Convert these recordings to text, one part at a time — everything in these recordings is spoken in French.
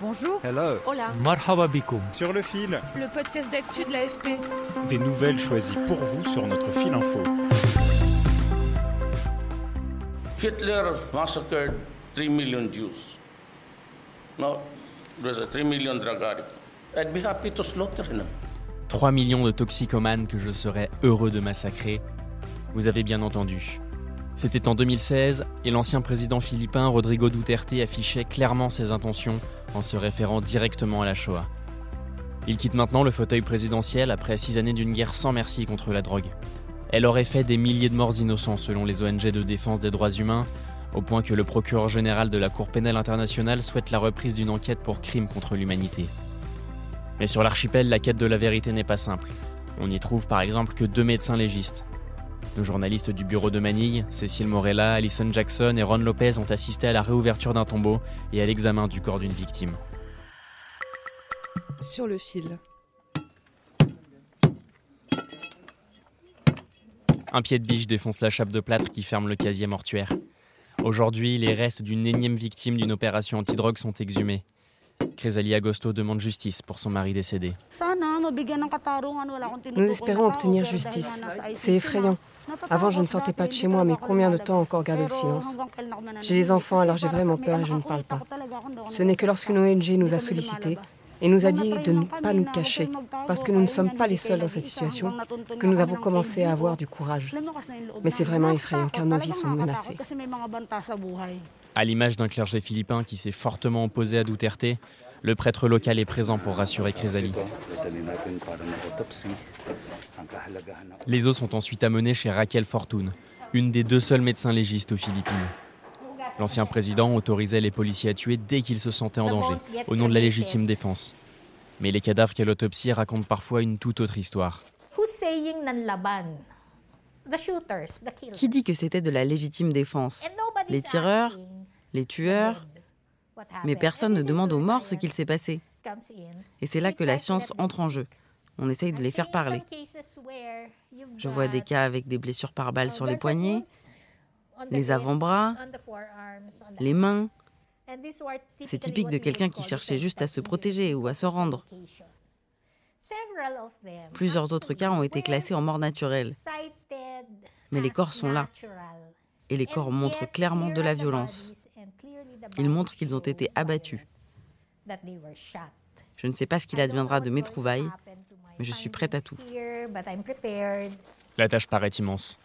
Bonjour. Hello. Hola. Marhaba. Sur le fil, Le podcast d'actu de l'AFP. des nouvelles choisies pour vous sur notre fil info. Hitler massacred 3 million Jews. Now, there's a 3 million drug addicts. I'd be happy to slaughter them. 3 millions de toxicomanes que je serais heureux de massacrer. Vous avez bien entendu. C'était en 2016 et l'ancien président philippin Rodrigo Duterte affichait clairement ses intentions en se référant directement à la Shoah. Il quitte maintenant le fauteuil présidentiel après six années d'une guerre sans merci contre la drogue. Elle aurait fait des milliers de morts innocents selon les ONG de défense des droits humains, au point que le procureur général de la Cour pénale internationale souhaite la reprise d'une enquête pour crimes contre l'humanité. Mais sur l'archipel, la quête de la vérité n'est pas simple. On n'y trouve par exemple que deux médecins légistes. Nos journalistes du bureau de Manille, Cécile Morella, Alison Jackson et Ron Lopez ont assisté à la réouverture d'un tombeau et à l'examen du corps d'une victime. Sur le fil. Un pied de biche défonce la chape de plâtre qui ferme le casier mortuaire. Aujourd'hui, les restes d'une énième victime d'une opération antidrogue sont exhumés. Chrysalie Agosto demande justice pour son mari décédé. Nous espérons obtenir justice. C'est effrayant. Avant, je ne sortais pas de chez moi, mais combien de temps encore garder le silence J'ai des enfants, alors j'ai vraiment peur et je ne parle pas. Ce n'est que lorsqu'une ONG nous a sollicités et nous a dit de ne pas nous cacher, parce que nous ne sommes pas les seuls dans cette situation, que nous avons commencé à avoir du courage. Mais c'est vraiment effrayant car nos vies sont menacées. À l'image d'un clergé philippin qui s'est fortement opposé à Duterte, le prêtre local est présent pour rassurer Chrysalie. Les os sont ensuite amenés chez Raquel Fortune, une des deux seuls médecins légistes aux Philippines. L'ancien président autorisait les policiers à tuer dès qu'ils se sentaient en danger, au nom de la légitime défense. Mais les cadavres qu'elle autopsie racontent parfois une toute autre histoire. Qui dit que c'était de la légitime défense? Les tireurs? Les tueurs Mais personne ne demande aux morts ce qu'il s'est passé. Et c'est là que la science entre en jeu. On essaye de les faire parler. Je vois des cas avec des blessures par balle sur les poignets, les avant-bras, les mains. C'est typique de quelqu'un qui cherchait juste à se protéger ou à se rendre. Plusieurs autres cas ont été classés en mort naturelle. Mais les corps sont là. Et les corps montrent clairement de la violence. Ils montrent qu'ils ont été abattus. Je ne sais pas ce qu'il adviendra de mes trouvailles, mais je suis prête à tout. La tâche paraît immense.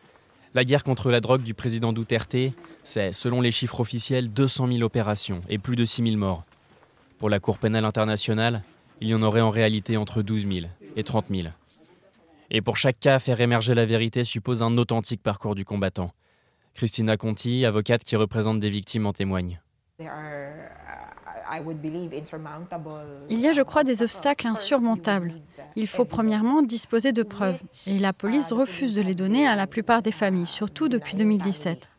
La guerre contre la drogue du président Duterte, c'est, selon les chiffres officiels, 200 000 opérations et plus de 6 000 morts. Pour la Cour pénale internationale, il y en aurait en réalité entre 12 000 et 30 000. Et pour chaque cas, faire émerger la vérité suppose un authentique parcours du combattant. Christina Conti, avocate qui représente des victimes, en témoigne. Il y a, je crois, des obstacles insurmontables. Il faut premièrement disposer de preuves. Et la police refuse de les donner à la plupart des familles, surtout depuis 2017.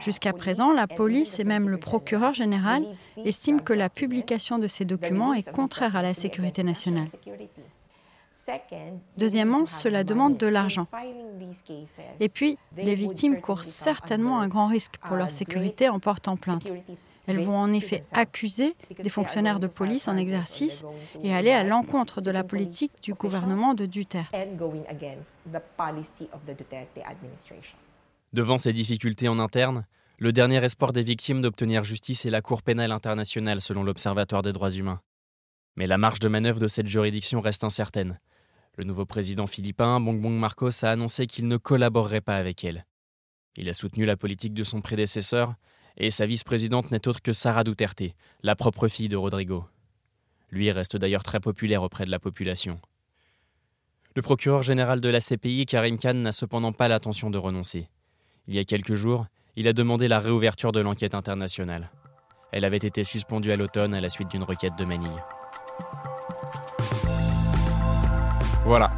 Jusqu'à présent, la police et même le procureur général estiment que la publication de ces documents est contraire à la sécurité nationale. Deuxièmement, cela demande de l'argent. Et puis, les victimes courent certainement un grand risque pour leur sécurité en portant plainte. Elles vont en effet accuser des fonctionnaires de police en exercice et aller à l'encontre de la politique du gouvernement de Duterte. Devant ces difficultés en interne, le dernier espoir des victimes d'obtenir justice est la Cour pénale internationale selon l'Observatoire des droits humains. Mais la marge de manœuvre de cette juridiction reste incertaine. Le nouveau président philippin, Bongbong Marcos, a annoncé qu'il ne collaborerait pas avec elle. Il a soutenu la politique de son prédécesseur, et sa vice-présidente n'est autre que Sara Duterte, la propre fille de Rodrigo. Lui reste d'ailleurs très populaire auprès de la population. Le procureur général de la CPI, Karim Khan, n'a cependant pas l'intention de renoncer. Il y a quelques jours, il a demandé la réouverture de l'enquête internationale. Elle avait été suspendue à l'automne à la suite d'une requête de Manille. Voilà,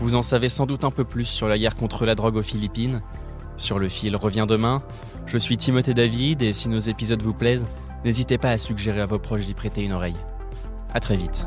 vous en savez sans doute un peu plus sur la guerre contre la drogue aux Philippines. Sur le fil revient demain. Je suis Timothée David et si nos épisodes vous plaisent, n'hésitez pas à suggérer à vos proches d'y prêter une oreille. À très vite.